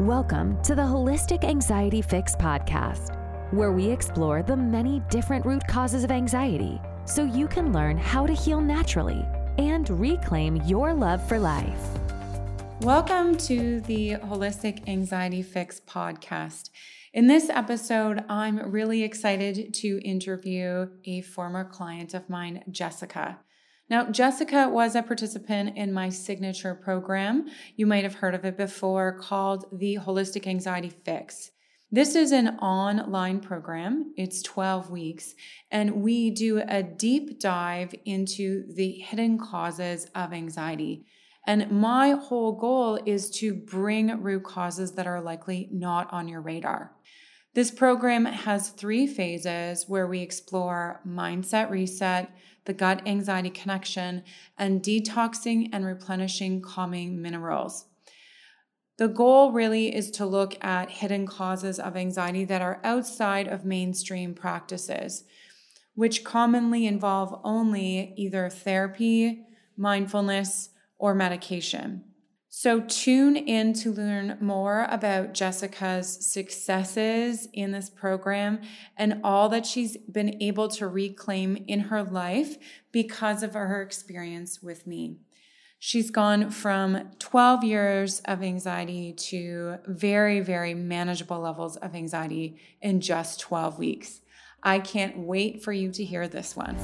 Welcome to the Holistic Anxiety Fix podcast, where we explore the many different root causes of anxiety so you can learn how to heal naturally and reclaim your love for life. Welcome to the Holistic Anxiety Fix podcast. In this episode, I'm really excited to interview a former client of mine, Jessica. Now, Jessica was a participant in my signature program. You might have heard of it before called the Holistic Anxiety Fix. This is an online program. It's 12 weeks, and we do a deep dive into the hidden causes of anxiety. And my whole goal is to bring root causes that are likely not on your radar. This program has three phases where we explore mindset reset, the gut anxiety connection, and detoxing and replenishing calming minerals. The goal really is to look at hidden causes of anxiety that are outside of mainstream practices, which commonly involve only either therapy, mindfulness, or medication. So, tune in to learn more about Jessica's successes in this program and all that she's been able to reclaim in her life because of her experience with me. She's gone from 12 years of anxiety to very, very manageable levels of anxiety in just 12 weeks. I can't wait for you to hear this one.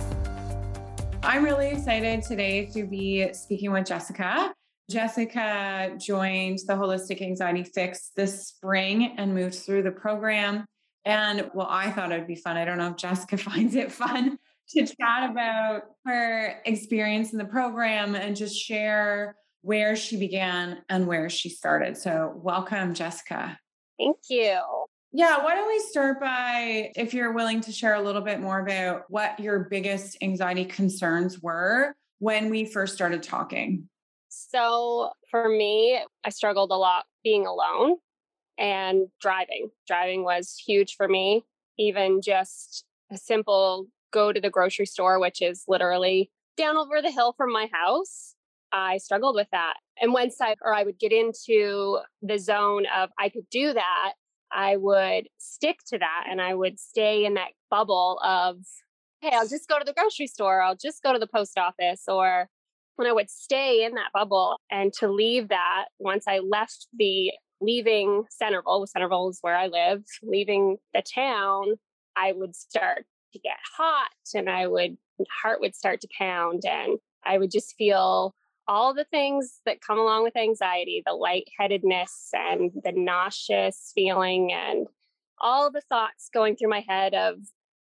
I'm really excited today to be speaking with Jessica. Jessica joined the Holistic Anxiety Fix this spring and moved through the program. And well, I thought it'd be fun. I don't know if Jessica finds it fun to chat about her experience in the program and just share where she began and where she started. So, welcome, Jessica. Thank you. Yeah, why don't we start by if you're willing to share a little bit more about what your biggest anxiety concerns were when we first started talking? So for me, I struggled a lot being alone and driving. Driving was huge for me. Even just a simple go to the grocery store, which is literally down over the hill from my house. I struggled with that. And once I or I would get into the zone of I could do that, I would stick to that and I would stay in that bubble of, hey, I'll just go to the grocery store, I'll just go to the post office, or when I would stay in that bubble and to leave that once I left the leaving Centerville, Centerville is where I live, leaving the town, I would start to get hot and I would, heart would start to pound and I would just feel all the things that come along with anxiety the lightheadedness and the nauseous feeling and all the thoughts going through my head of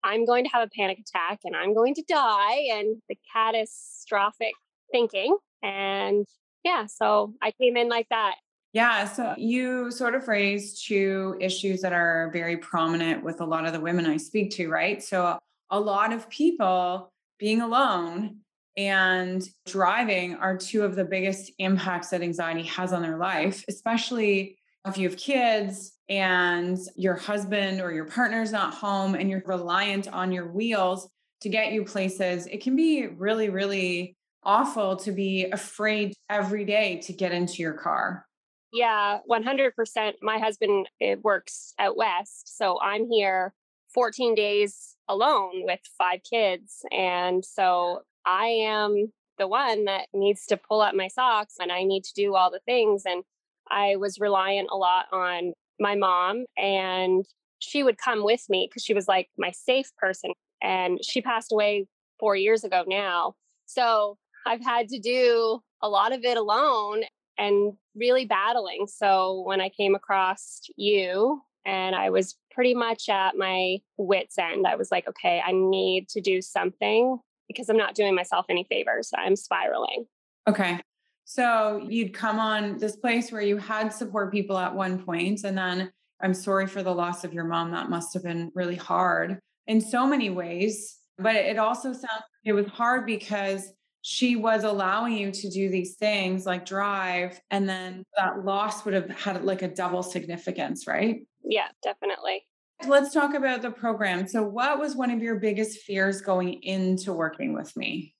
I'm going to have a panic attack and I'm going to die and the catastrophic thinking. And yeah, so I came in like that. Yeah. So you sort of raised two issues that are very prominent with a lot of the women I speak to, right? So a lot of people being alone and driving are two of the biggest impacts that anxiety has on their life, especially if you have kids and your husband or your partner's not home and you're reliant on your wheels to get you places. It can be really, really awful to be afraid every day to get into your car. Yeah, 100%. My husband eh, works out west. So I'm here 14 days alone with five kids. And so I am the one that needs to pull up my socks and I need to do all the things. And I was reliant a lot on my mom, and she would come with me because she was like my safe person. And she passed away four years ago now. So I've had to do a lot of it alone and really battling. So when I came across you and I was pretty much at my wits' end, I was like, okay, I need to do something because I'm not doing myself any favors. I'm spiraling. Okay. So you'd come on this place where you had support people at one point, and then I'm sorry for the loss of your mom. That must have been really hard in so many ways. But it also sounds it was hard because she was allowing you to do these things like drive and then that loss would have had like a double significance right? Yeah definitely. Let's talk about the program. So what was one of your biggest fears going into working with me?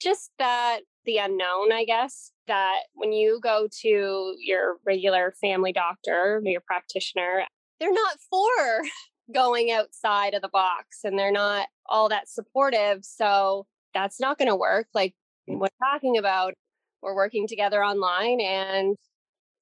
Just that the unknown, I guess, that when you go to your regular family doctor, your practitioner, they're not for going outside of the box and they're not all that supportive. So that's not going to work. Like mm. we're talking about, we're working together online, and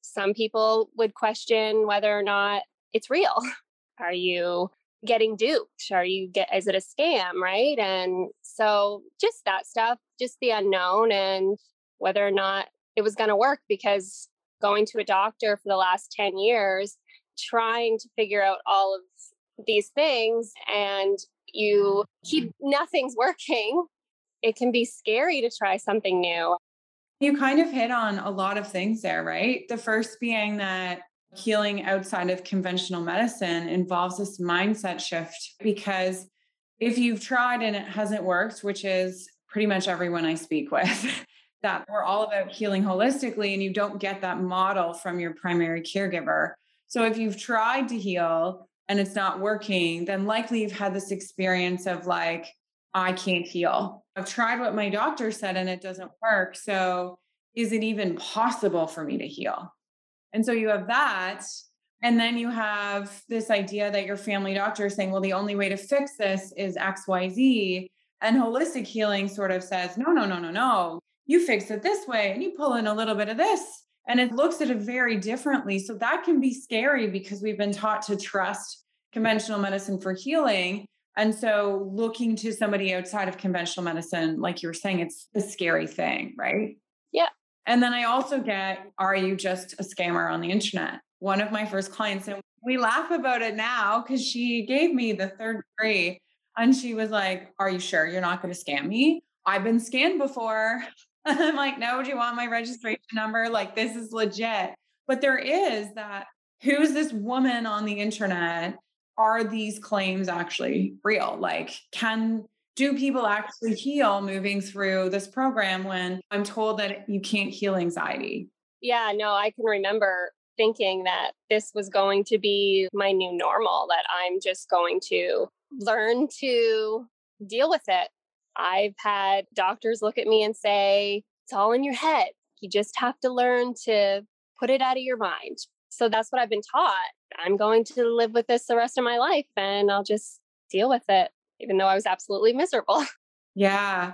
some people would question whether or not it's real. Are you getting duped? Are you get is it a scam, right? And so just that stuff, just the unknown and whether or not it was going to work because going to a doctor for the last 10 years trying to figure out all of these things and you keep nothing's working it can be scary to try something new. You kind of hit on a lot of things there right? The first being that healing outside of conventional medicine involves this mindset shift because if you've tried and it hasn't worked which is pretty much everyone i speak with that we're all about healing holistically and you don't get that model from your primary caregiver. So if you've tried to heal and it's not working, then likely you've had this experience of like, I can't heal. I've tried what my doctor said and it doesn't work. So is it even possible for me to heal? And so you have that. And then you have this idea that your family doctor is saying, well, the only way to fix this is XYZ. And holistic healing sort of says, no, no, no, no, no. You fix it this way and you pull in a little bit of this and it looks at it very differently. So that can be scary because we've been taught to trust conventional medicine for healing. And so looking to somebody outside of conventional medicine, like you were saying, it's a scary thing, right? Yeah. And then I also get, are you just a scammer on the internet? One of my first clients, and we laugh about it now because she gave me the third degree and she was like, Are you sure you're not going to scam me? I've been scammed before. I'm like, no, do you want my registration number? Like, this is legit. But there is that who's this woman on the internet? Are these claims actually real? Like, can do people actually heal moving through this program when I'm told that you can't heal anxiety? Yeah, no, I can remember thinking that this was going to be my new normal, that I'm just going to learn to deal with it I've had doctors look at me and say, it's all in your head. You just have to learn to put it out of your mind. So that's what I've been taught. I'm going to live with this the rest of my life and I'll just deal with it, even though I was absolutely miserable. Yeah.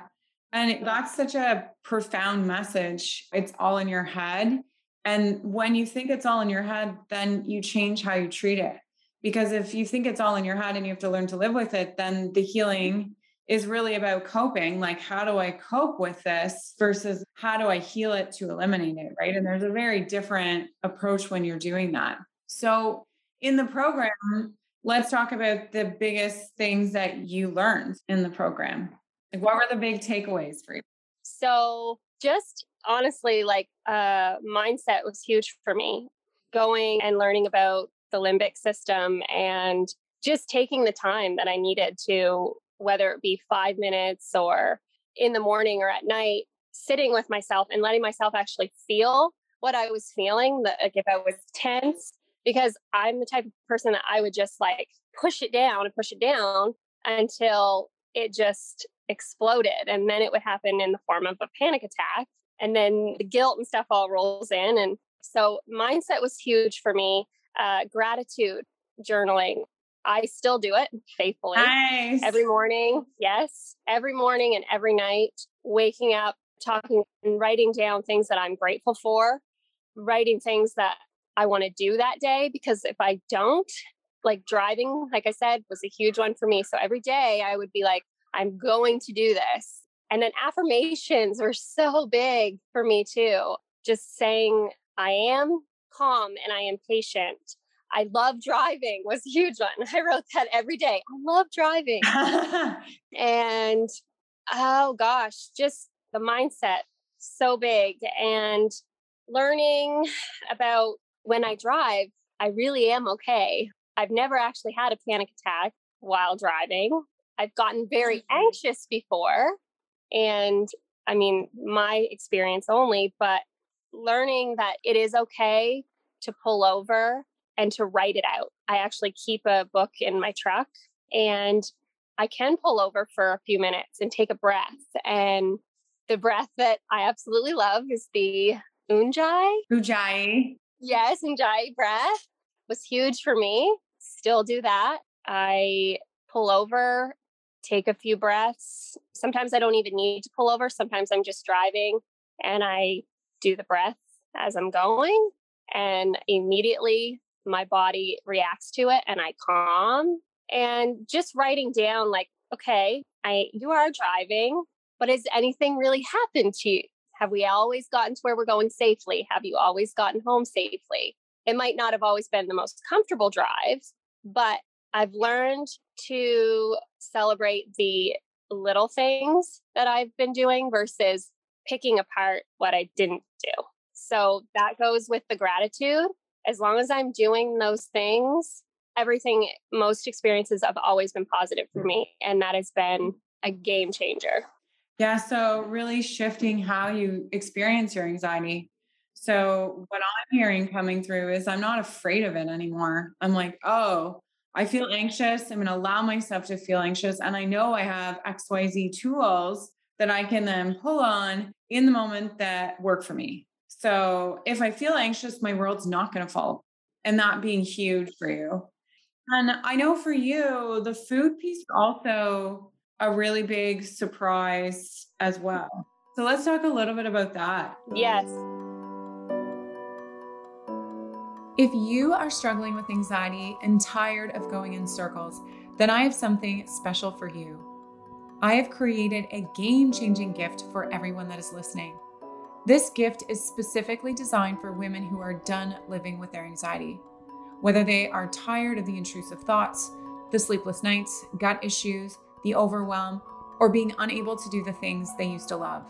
And that's such a profound message. It's all in your head. And when you think it's all in your head, then you change how you treat it. Because if you think it's all in your head and you have to learn to live with it, then the mm-hmm. healing is really about coping like how do i cope with this versus how do i heal it to eliminate it right? And there's a very different approach when you're doing that. So in the program let's talk about the biggest things that you learned in the program. Like what were the big takeaways for you? So just honestly like uh mindset was huge for me. Going and learning about the limbic system and just taking the time that I needed to whether it be five minutes or in the morning or at night, sitting with myself and letting myself actually feel what I was feeling. Like if I was tense, because I'm the type of person that I would just like push it down and push it down until it just exploded. And then it would happen in the form of a panic attack. And then the guilt and stuff all rolls in. And so mindset was huge for me. Uh, gratitude journaling I still do it faithfully nice. every morning. Yes, every morning and every night, waking up, talking and writing down things that I'm grateful for, writing things that I want to do that day. Because if I don't, like driving, like I said, was a huge one for me. So every day I would be like, I'm going to do this. And then affirmations were so big for me too. Just saying, I am calm and I am patient I love driving was a huge one. I wrote that every day. I love driving. and oh gosh, just the mindset so big and learning about when I drive, I really am okay. I've never actually had a panic attack while driving. I've gotten very mm-hmm. anxious before. And I mean, my experience only, but learning that it is okay to pull over and to write it out. I actually keep a book in my truck and I can pull over for a few minutes and take a breath and the breath that I absolutely love is the Ujjayi. Ujjayi. Yes, Ujjayi breath was huge for me. Still do that. I pull over, take a few breaths. Sometimes I don't even need to pull over. Sometimes I'm just driving and I do the breath as I'm going. And immediately my body reacts to it and I calm. And just writing down, like, okay, I you are driving, but has anything really happened to you? Have we always gotten to where we're going safely? Have you always gotten home safely? It might not have always been the most comfortable drives, but I've learned to celebrate the little things that I've been doing versus picking apart what I didn't do. So that goes with the gratitude. As long as I'm doing those things, everything, most experiences have always been positive for me. And that has been a game changer. Yeah. So, really shifting how you experience your anxiety. So, what I'm hearing coming through is I'm not afraid of it anymore. I'm like, oh, I feel anxious. I'm going to allow myself to feel anxious. And I know I have XYZ tools that I can then pull on in the moment that work for me. So if I feel anxious, my world's not going to fall. And that being huge for you. And I know for you, the food piece also a really big surprise as well. Mm-hmm. So let's talk a little bit about that. Yes. If you are struggling with anxiety and tired of going in circles, then I have something special for you. I have created a game changing gift for everyone that is listening. This gift is specifically designed for women who are done living with their anxiety. Whether they are tired of the intrusive thoughts, the sleepless nights, gut issues, the overwhelm, or being unable to do the things they used to love.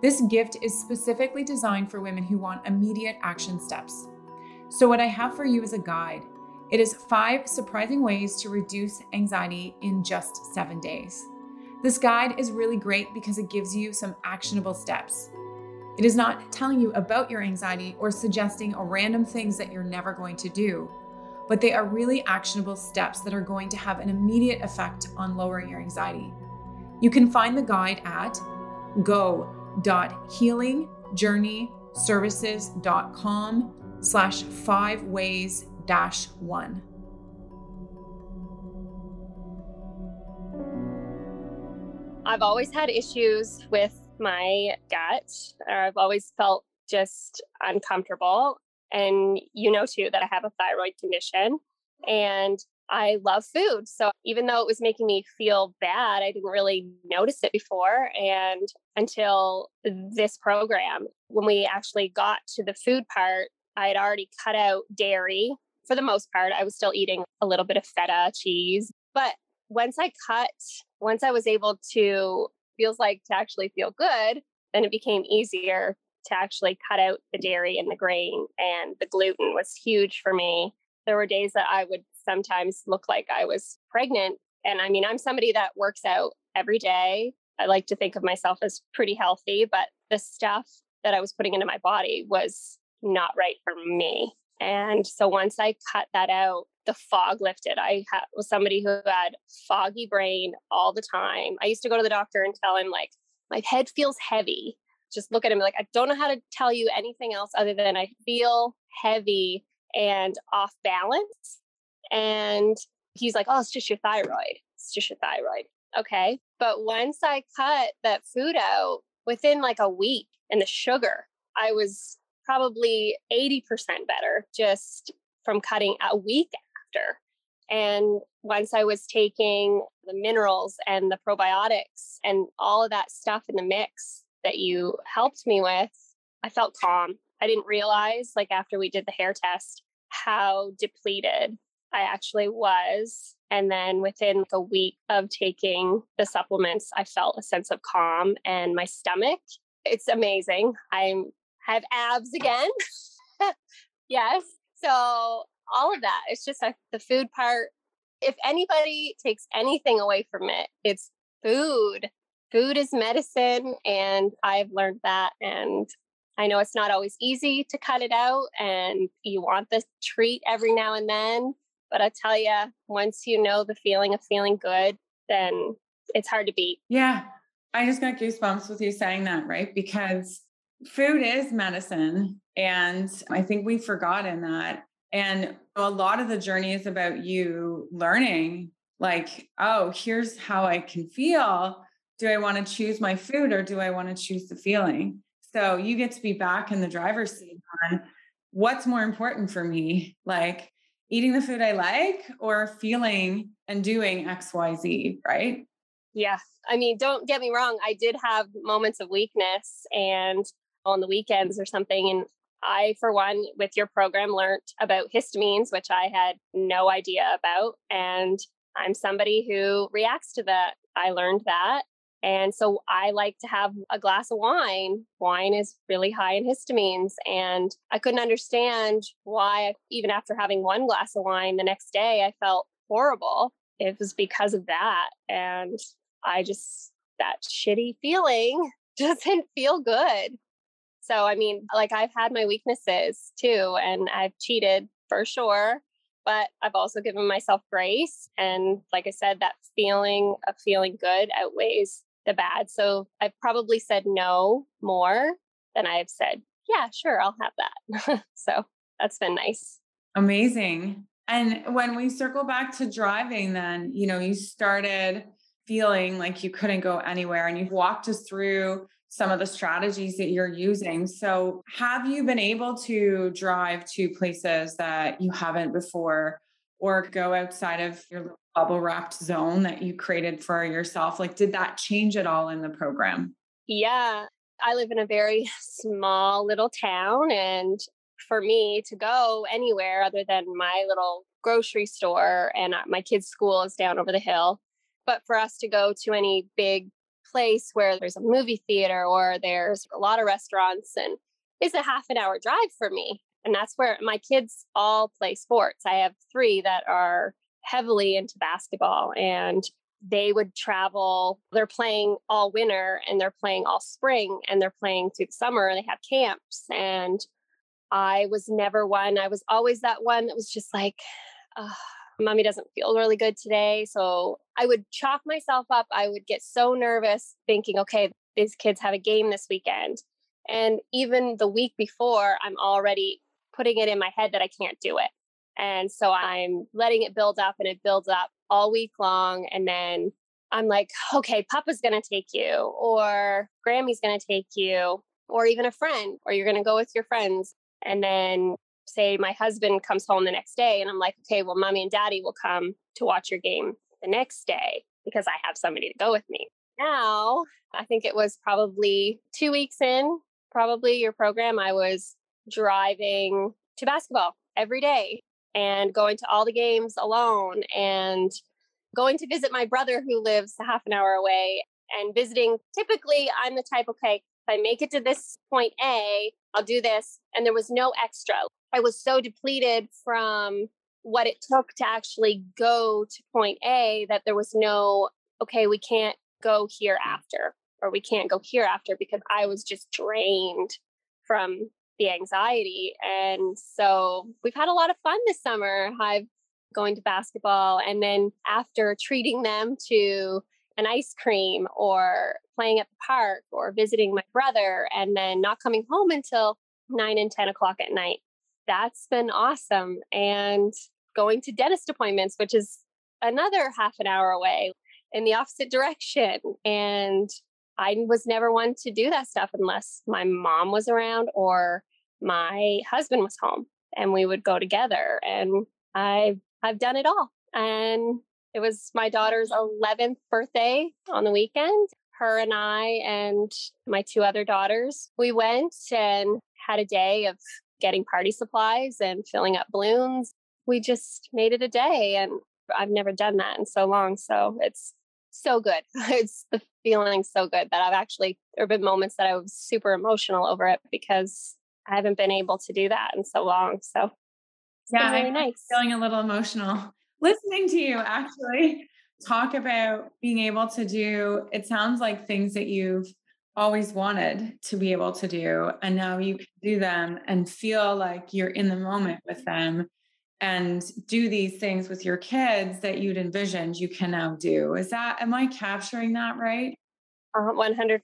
This gift is specifically designed for women who want immediate action steps. So, what I have for you is a guide. It is five surprising ways to reduce anxiety in just seven days. This guide is really great because it gives you some actionable steps. It is not telling you about your anxiety or suggesting random things that you're never going to do, but they are really actionable steps that are going to have an immediate effect on lowering your anxiety. You can find the guide at go.healingjourneyservices.com slash five ways dash one. I've always had issues with my gut. I've always felt just uncomfortable. And you know, too, that I have a thyroid condition and I love food. So even though it was making me feel bad, I didn't really notice it before. And until this program, when we actually got to the food part, I had already cut out dairy. For the most part, I was still eating a little bit of feta cheese. But once I cut, once I was able to, feels like to actually feel good, then it became easier to actually cut out the dairy and the grain. And the gluten was huge for me. There were days that I would sometimes look like I was pregnant. And I mean, I'm somebody that works out every day. I like to think of myself as pretty healthy, but the stuff that I was putting into my body was not right for me. And so once I cut that out, the fog lifted. I was somebody who had foggy brain all the time. I used to go to the doctor and tell him, like, my head feels heavy. Just look at him like, I don't know how to tell you anything else other than I feel heavy and off balance. And he's like, oh, it's just your thyroid. It's just your thyroid. Okay. But once I cut that food out within like a week and the sugar, I was probably 80% better just from cutting a week And once I was taking the minerals and the probiotics and all of that stuff in the mix that you helped me with, I felt calm. I didn't realize, like, after we did the hair test, how depleted I actually was. And then within a week of taking the supplements, I felt a sense of calm and my stomach. It's amazing. I'm have abs again. yes. So all of that. It's just like the food part. If anybody takes anything away from it, it's food. Food is medicine. And I've learned that. And I know it's not always easy to cut it out and you want the treat every now and then. But I tell you, once you know the feeling of feeling good, then it's hard to beat. Yeah. I just got goosebumps with you saying that, right? Because food is medicine. And I think we've forgotten that. And a lot of the journey is about you learning, like, oh, here's how I can feel. Do I want to choose my food or do I want to choose the feeling? So you get to be back in the driver's seat on what's more important for me, like eating the food I like or feeling and doing XYZ, right? Yeah. I mean, don't get me wrong. I did have moments of weakness and on the weekends or something. And I, for one, with your program, learned about histamines, which I had no idea about. And I'm somebody who reacts to that. I learned that. And so I like to have a glass of wine. Wine is really high in histamines. And I couldn't understand why, even after having one glass of wine the next day, I felt horrible. It was because of that. And I just, that shitty feeling doesn't feel good. So, I mean, like I've had my weaknesses too, and I've cheated for sure, but I've also given myself grace. And like I said, that feeling of feeling good outweighs the bad. So I've probably said no more than I have said, yeah, sure, I'll have that. so that's been nice. Amazing. And when we circle back to driving, then, you know, you started feeling like you couldn't go anywhere and you've walked us through some of the strategies that you're using. So, have you been able to drive to places that you haven't before or go outside of your bubble wrapped zone that you created for yourself? Like, did that change at all in the program? Yeah. I live in a very small little town. And for me to go anywhere other than my little grocery store and uh, my kids' school is down over the hill, but for us to go to any big place where there's a movie theater or there's a lot of restaurants and it's a half an hour drive for me. And that's where my kids all play sports. I have three that are heavily into basketball and they would travel. They're playing all winter and they're playing all spring and they're playing through the summer and they have camps. And I was never one, I was always that one that was just like, mommy doesn't feel really good today. So I would chalk myself up. I would get so nervous thinking, okay, these kids have a game this weekend. And even the week before, I'm already putting it in my head that I can't do it. And so I'm letting it build up and it builds up all week long. And then I'm like, okay, Papa's going to take you, or Grammy's going to take you, or even a friend, or you're going to go with your friends. And then say my husband comes home the next day and I'm like, okay, well, mommy and daddy will come to watch your game the next day because I have somebody to go with me. Now, I think it was probably two weeks in, probably your program, I was driving to basketball every day and going to all the games alone and going to visit my brother who lives a half an hour away and visiting. Typically, I'm the type, okay, if I make it to this point A, I'll do this. And there was no extra. I was so depleted from what it took to actually go to point A that there was no, okay, we can't go here after, or we can't go here after because I was just drained from the anxiety. And so we've had a lot of fun this summer. I've going to basketball and then after treating them to an ice cream or playing at the park or visiting my brother and then not coming home until nine and 10 o'clock at night. That's been awesome. And going to dentist appointments, which is another half an hour away in the opposite direction. And I was never one to do that stuff unless my mom was around or my husband was home and we would go together. And I've I've done it all. And it was my daughter's 11th birthday on the weekend. Her and I and my two other daughters, we went and had a day of getting party supplies and filling up balloons. We just made it a day and I've never done that in so long. So it's so good. It's the feeling so good that I've actually, there have been moments that I was super emotional over it because I haven't been able to do that in so long. So yeah, really I'm nice. feeling a little emotional listening to you actually talk about being able to do, it sounds like things that you've always wanted to be able to do. And now you can do them and feel like you're in the moment with them and do these things with your kids that you'd envisioned you can now do. Is that, am I capturing that right? Uh, 100%.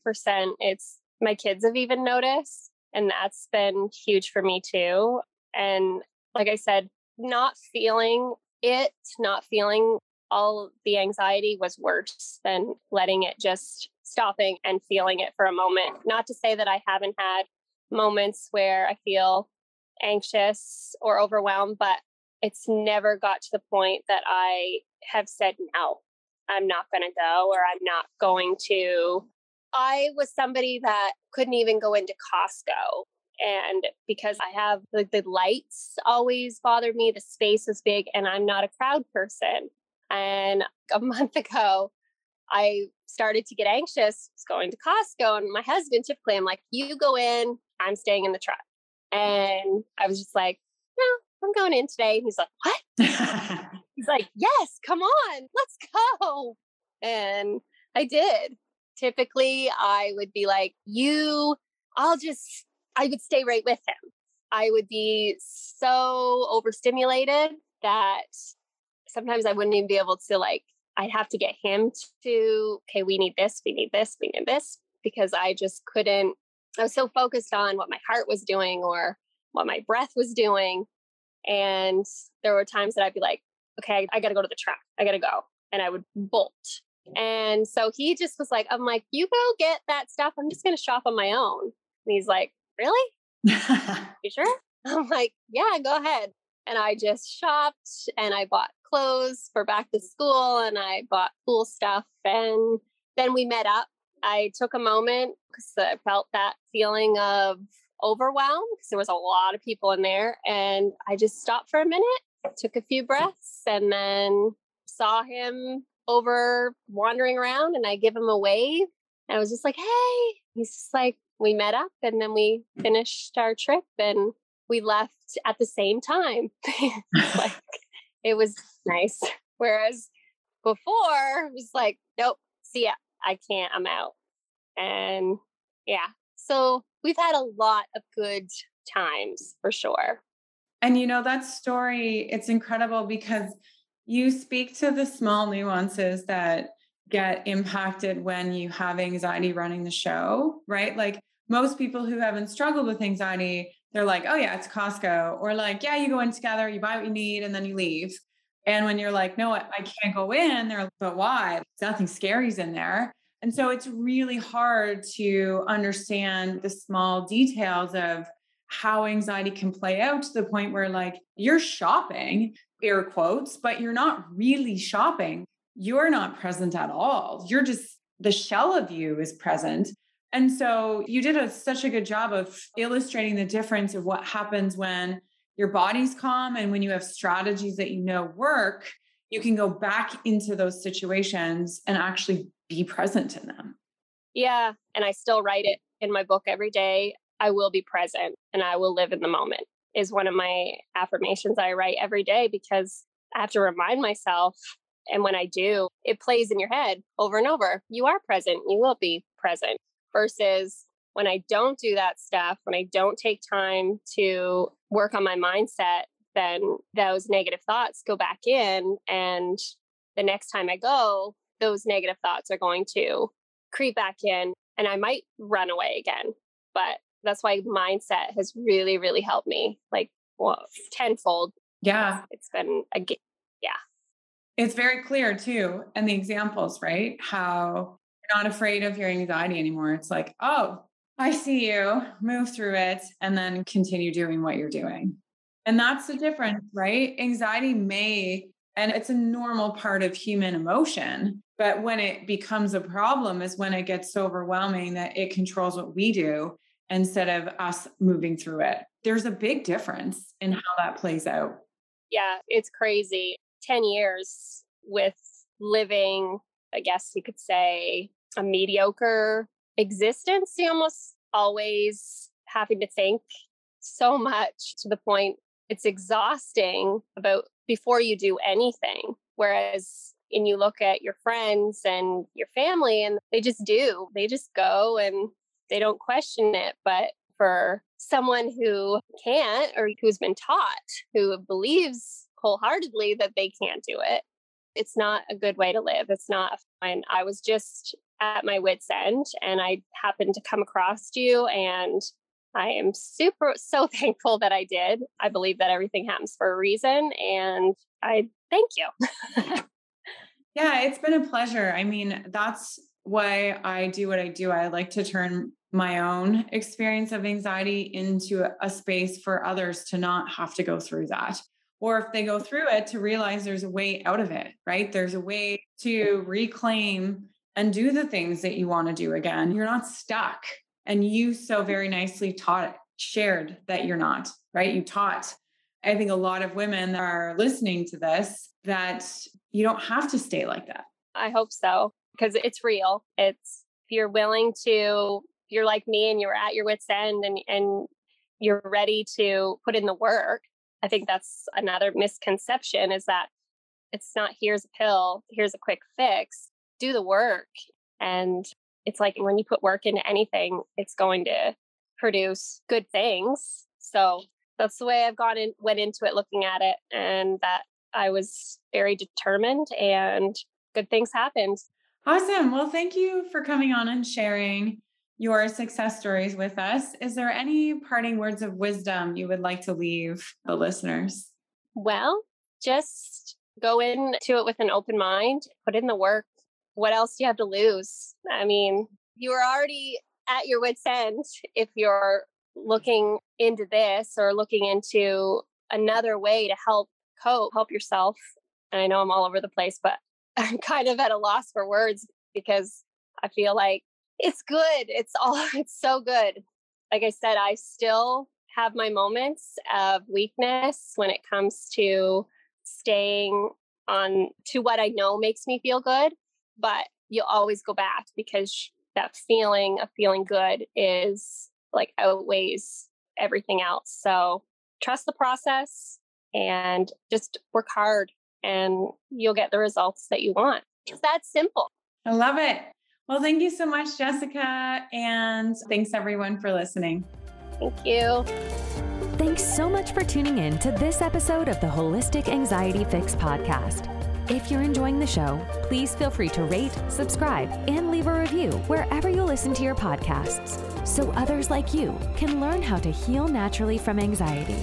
It's my kids have even noticed, and that's been huge for me too. And like I said, not feeling it, not feeling all the anxiety was worse than letting it just stopping and feeling it for a moment. Not to say that I haven't had moments where I feel anxious or overwhelmed, but it's never got to the point that I have said, no, I'm not going to go or I'm not going to. I was somebody that couldn't even go into Costco. And because I have the, the lights always bothered me, the space is big, and I'm not a crowd person. And a month ago, I started to get anxious going to Costco. And my husband, typically, I'm like, you go in, I'm staying in the truck. And I was just like, no, I'm going in today. And he's like, what? he's like, yes, come on, let's go. And I did. Typically, I would be like, you, I'll just, I would stay right with him. I would be so overstimulated that sometimes I wouldn't even be able to like, I'd have to get him to, okay, we need this, we need this, we need this, because I just couldn't, I was so focused on what my heart was doing or what my breath was doing. And there were times that I'd be like, okay, I, got to go to the track. I got to go. And I would bolt. And so he just was like, I'm like, you go get that stuff. I'm just going to shop on my own. And he's like, really? you sure? I'm like, yeah, go ahead. And I just shopped and I bought clothes for back to school and I bought cool stuff. And then we met up. I took a moment because I felt that feeling of overwhelm because there was a lot of people in there. And I just stopped for a minute, took a few breaths, and then saw him over wandering around. And I give him a wave. And I was just like, hey, he's just like, we met up and then we mm. finished our trip and we left at the same time. like it was nice. Whereas before it was like, nope, see ya. I can't, I'm out. And yeah. So we've had a lot of good times for sure. And you know, that story, it's incredible because you speak to the small nuances that get impacted when you have anxiety running the show, right? Like most people who haven't struggled with anxiety, they're like, oh, yeah, it's Costco. Or like, yeah, you go in together, you buy what you need, and then you leave. And when you're like, no, I can't go in, they're like, but why? Nothing scary's in there. And so it's really hard to understand the small details of how anxiety can play out to the point where, like, you're shopping, air quotes, but you're not really shopping. You're not present at all. You're just, the shell of you is present. And so you did a, such a good job of illustrating the difference of what happens when your body's calm and when you have strategies that you know work, you can go back into those situations and actually be present in them. Yeah. And I still write it in my book every day. I will be present and I will live in the moment, is one of my affirmations I write every day because I have to remind myself. And when I do, it plays in your head over and over. You are present. You will be present versus when I don't do that stuff, when I don't take time to work on my mindset, then those negative thoughts go back in. And the next time I go, those negative thoughts are going to creep back in and I might run away again. But that's why mindset has really, really helped me like well, tenfold. Yeah. It's been a, yeah. It's very clear too. And the examples, right? How not afraid of your anxiety anymore. It's like, oh, I see you, move through it, and then continue doing what you're doing. And that's the difference, right? Anxiety may, and it's a normal part of human emotion, but when it becomes a problem is when it gets so overwhelming that it controls what we do instead of us moving through it. There's a big difference in how that plays out. Yeah, it's crazy. 10 years with living I guess you could say, a mediocre existence. You almost always having to think so much to the point it's exhausting about before you do anything. Whereas and you look at your friends and your family and they just do. They just go and they don't question it. But for someone who can't or who's been taught, who believes wholeheartedly that they can't do it, it's not a good way to live. It's not. And I was just at my wits' end, and I happened to come across you. And I am super, so thankful that I did. I believe that everything happens for a reason. And I thank you. yeah, it's been a pleasure. I mean, that's why I do what I do. I like to turn my own experience of anxiety into a space for others to not have to go through that. Or if they go through it, to realize there's a way out of it, right? There's a way to reclaim and do the things that you want to do again. You're not stuck. And you so very nicely taught, shared that you're not, right? You taught. I think a lot of women are listening to this that you don't have to stay like that. I hope so because it's real. It's if you're willing to, you're like me and you're at your wits end and and you're ready to put in the work. I think that's another misconception is that it's not here's a pill, here's a quick fix. Do the work. And it's like when you put work into anything, it's going to produce good things. So that's the way I've gone in, went into it looking at it, and that I was very determined, and good things happened. Awesome. Well, thank you for coming on and sharing your success stories with us. Is there any parting words of wisdom you would like to leave the listeners? Well, just go into it with an open mind, put in the work. What else do you have to lose? I mean, you are already at your wits' end if you're looking into this or looking into another way to help cope, help yourself. And I know I'm all over the place, but I'm kind of at a loss for words because I feel like it's good. It's all, it's so good. Like I said, I still have my moments of weakness when it comes to staying on to what I know makes me feel good, but you'll always go back because that feeling of feeling good is like outweighs everything else. So trust the process and just work hard and you'll get the results that you want. It's that simple. I love it. Well, thank you so much, Jessica. And thanks everyone for listening. Thank you. Thanks so much for tuning in to this episode of the Holistic Anxiety Fix podcast. If you're enjoying the show, please feel free to rate, subscribe, and leave a review wherever you listen to your podcasts so others like you can learn how to heal naturally from anxiety.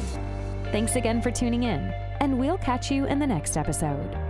Thanks again for tuning in and we'll catch you in the next episode.